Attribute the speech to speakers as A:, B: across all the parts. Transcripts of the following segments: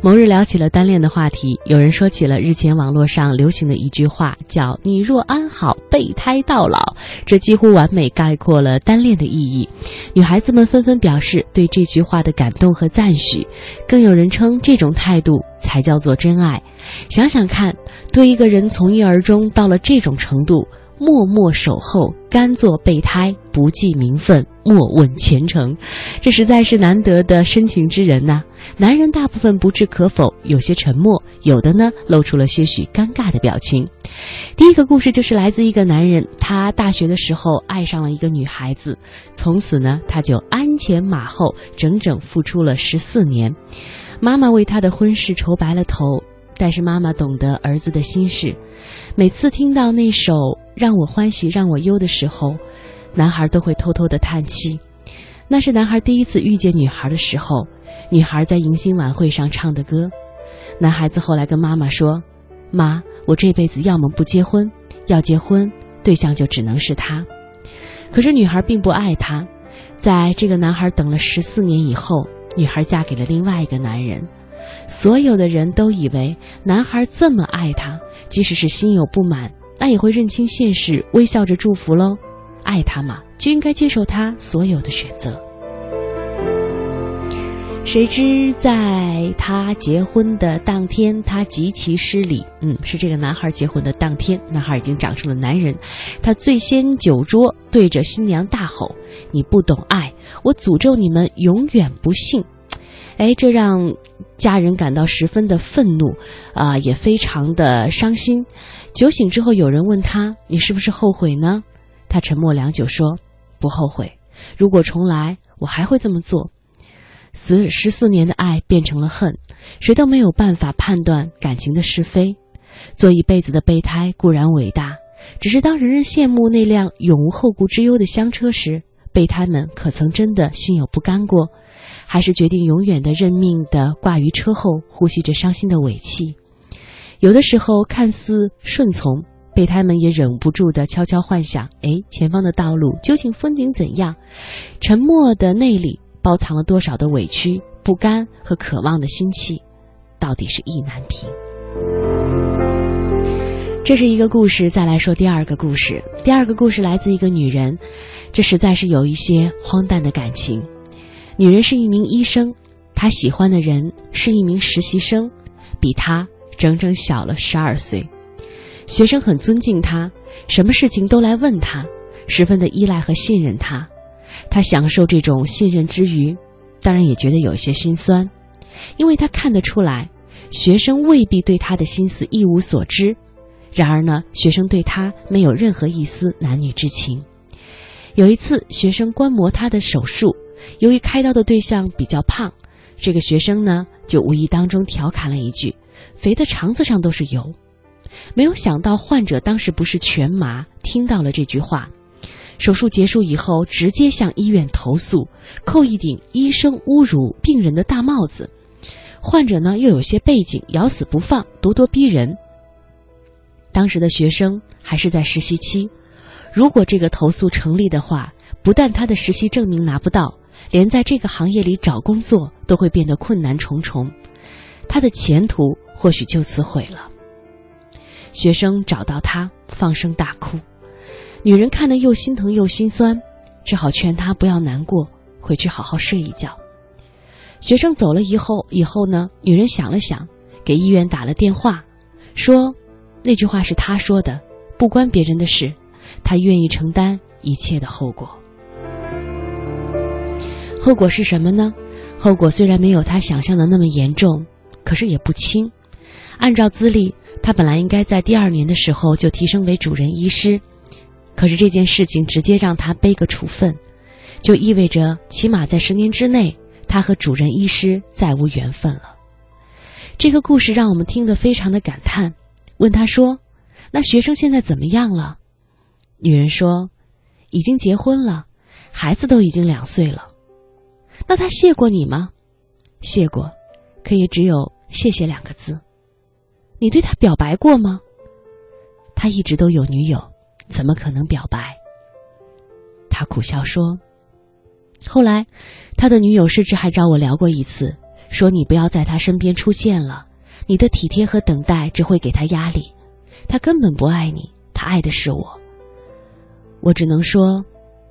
A: 某日聊起了单恋的话题，有人说起了日前网络上流行的一句话，叫“你若安好，备胎到老”，这几乎完美概括了单恋的意义。女孩子们纷纷表示对这句话的感动和赞许，更有人称这种态度才叫做真爱。想想看，对一个人从一而终到了这种程度。默默守候，甘做备胎，不计名分，莫问前程，这实在是难得的深情之人呐。男人大部分不置可否，有些沉默，有的呢露出了些许尴尬的表情。第一个故事就是来自一个男人，他大学的时候爱上了一个女孩子，从此呢他就鞍前马后，整整付出了十四年。妈妈为他的婚事愁白了头。但是妈妈懂得儿子的心事，每次听到那首《让我欢喜让我忧》的时候，男孩都会偷偷的叹气。那是男孩第一次遇见女孩的时候，女孩在迎新晚会上唱的歌。男孩子后来跟妈妈说：“妈，我这辈子要么不结婚，要结婚对象就只能是他。”可是女孩并不爱他，在这个男孩等了十四年以后，女孩嫁给了另外一个男人。所有的人都以为男孩这么爱她，即使是心有不满，那也会认清现实，微笑着祝福喽。爱他嘛，就应该接受他所有的选择。谁知在他结婚的当天，他极其失礼。嗯，是这个男孩结婚的当天，男孩已经长成了男人，他醉仙酒桌，对着新娘大吼：“你不懂爱，我诅咒你们永远不幸。”哎，这让家人感到十分的愤怒，啊，也非常的伤心。酒醒之后，有人问他：“你是不是后悔呢？”他沉默良久，说：“不后悔。如果重来，我还会这么做。”十十四年的爱变成了恨，谁都没有办法判断感情的是非。做一辈子的备胎固然伟大，只是当人人羡慕那辆永无后顾之忧的香车时，备胎们可曾真的心有不甘过？还是决定永远的认命的挂于车后，呼吸着伤心的尾气。有的时候看似顺从，备胎们也忍不住的悄悄幻想：哎，前方的道路究竟风景怎样？沉默的内里包藏了多少的委屈、不甘和渴望的心气，到底是意难平。这是一个故事，再来说第二个故事。第二个故事来自一个女人，这实在是有一些荒诞的感情。女人是一名医生，她喜欢的人是一名实习生，比她整整小了十二岁。学生很尊敬他，什么事情都来问他，十分的依赖和信任他。他享受这种信任之余，当然也觉得有一些心酸，因为他看得出来，学生未必对他的心思一无所知。然而呢，学生对他没有任何一丝男女之情。有一次，学生观摩他的手术。由于开刀的对象比较胖，这个学生呢就无意当中调侃了一句：“肥的肠子上都是油。”没有想到患者当时不是全麻，听到了这句话，手术结束以后直接向医院投诉，扣一顶医生侮辱病人的大帽子。患者呢又有些背景，咬死不放，咄咄逼人。当时的学生还是在实习期，如果这个投诉成立的话，不但他的实习证明拿不到。连在这个行业里找工作都会变得困难重重，他的前途或许就此毁了。学生找到他，放声大哭，女人看得又心疼又心酸，只好劝他不要难过，回去好好睡一觉。学生走了以后，以后呢？女人想了想，给医院打了电话，说那句话是他说的，不关别人的事，他愿意承担一切的后果。后果是什么呢？后果虽然没有他想象的那么严重，可是也不轻。按照资历，他本来应该在第二年的时候就提升为主任医师，可是这件事情直接让他背个处分，就意味着起码在十年之内，他和主任医师再无缘分了。这个故事让我们听得非常的感叹。问他说：“那学生现在怎么样了？”女人说：“已经结婚了，孩子都已经两岁了。”那他谢过你吗？谢过，可也只有谢谢两个字。你对他表白过吗？他一直都有女友，怎么可能表白？他苦笑说。后来，他的女友甚至还找我聊过一次，说你不要在他身边出现了，你的体贴和等待只会给他压力，他根本不爱你，他爱的是我。我只能说，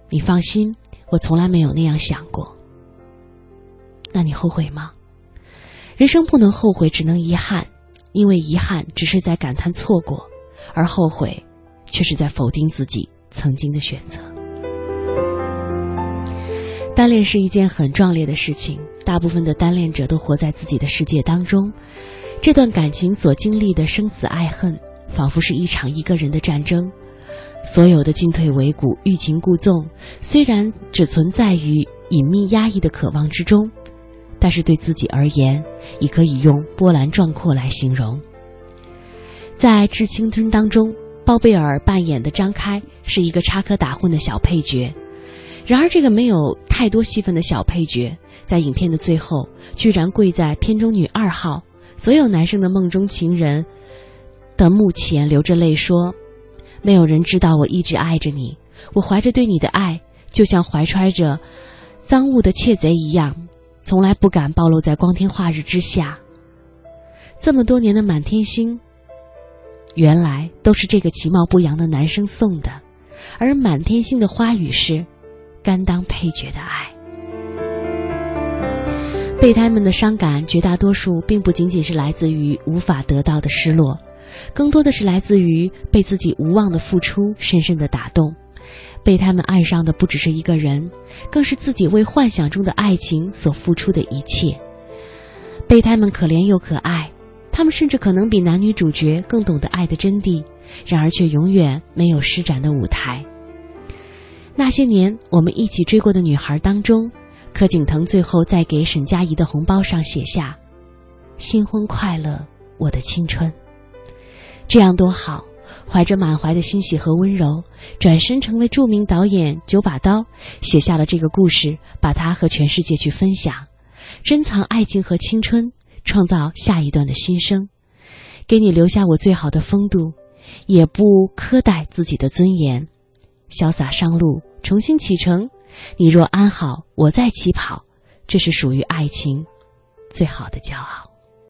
A: 你放心，我从来没有那样想过。那你后悔吗？人生不能后悔，只能遗憾，因为遗憾只是在感叹错过，而后悔，却是在否定自己曾经的选择。单恋是一件很壮烈的事情，大部分的单恋者都活在自己的世界当中，这段感情所经历的生死爱恨，仿佛是一场一个人的战争。所有的进退维谷、欲擒故纵，虽然只存在于隐秘压抑的渴望之中，但是对自己而言，已可以用波澜壮阔来形容。在《致青春》当中，包贝尔扮演的张开是一个插科打诨的小配角，然而这个没有太多戏份的小配角，在影片的最后，居然跪在片中女二号所有男生的梦中情人的墓前，流着泪说。没有人知道我一直爱着你，我怀着对你的爱，就像怀揣着赃物的窃贼一样，从来不敢暴露在光天化日之下。这么多年的满天星，原来都是这个其貌不扬的男生送的，而满天星的花语是甘当配角的爱。备胎们的伤感，绝大多数并不仅仅是来自于无法得到的失落。更多的是来自于被自己无望的付出深深的打动，被他们爱上的不只是一个人，更是自己为幻想中的爱情所付出的一切。被他们可怜又可爱，他们甚至可能比男女主角更懂得爱的真谛，然而却永远没有施展的舞台。那些年我们一起追过的女孩当中，柯景腾最后在给沈佳宜的红包上写下：“新婚快乐，我的青春。”这样多好！怀着满怀的欣喜和温柔，转身成为著名导演九把刀，写下了这个故事，把它和全世界去分享，珍藏爱情和青春，创造下一段的新生，给你留下我最好的风度，也不苛待自己的尊严，潇洒上路，重新启程。你若安好，我在起跑，这是属于爱情最好的骄傲。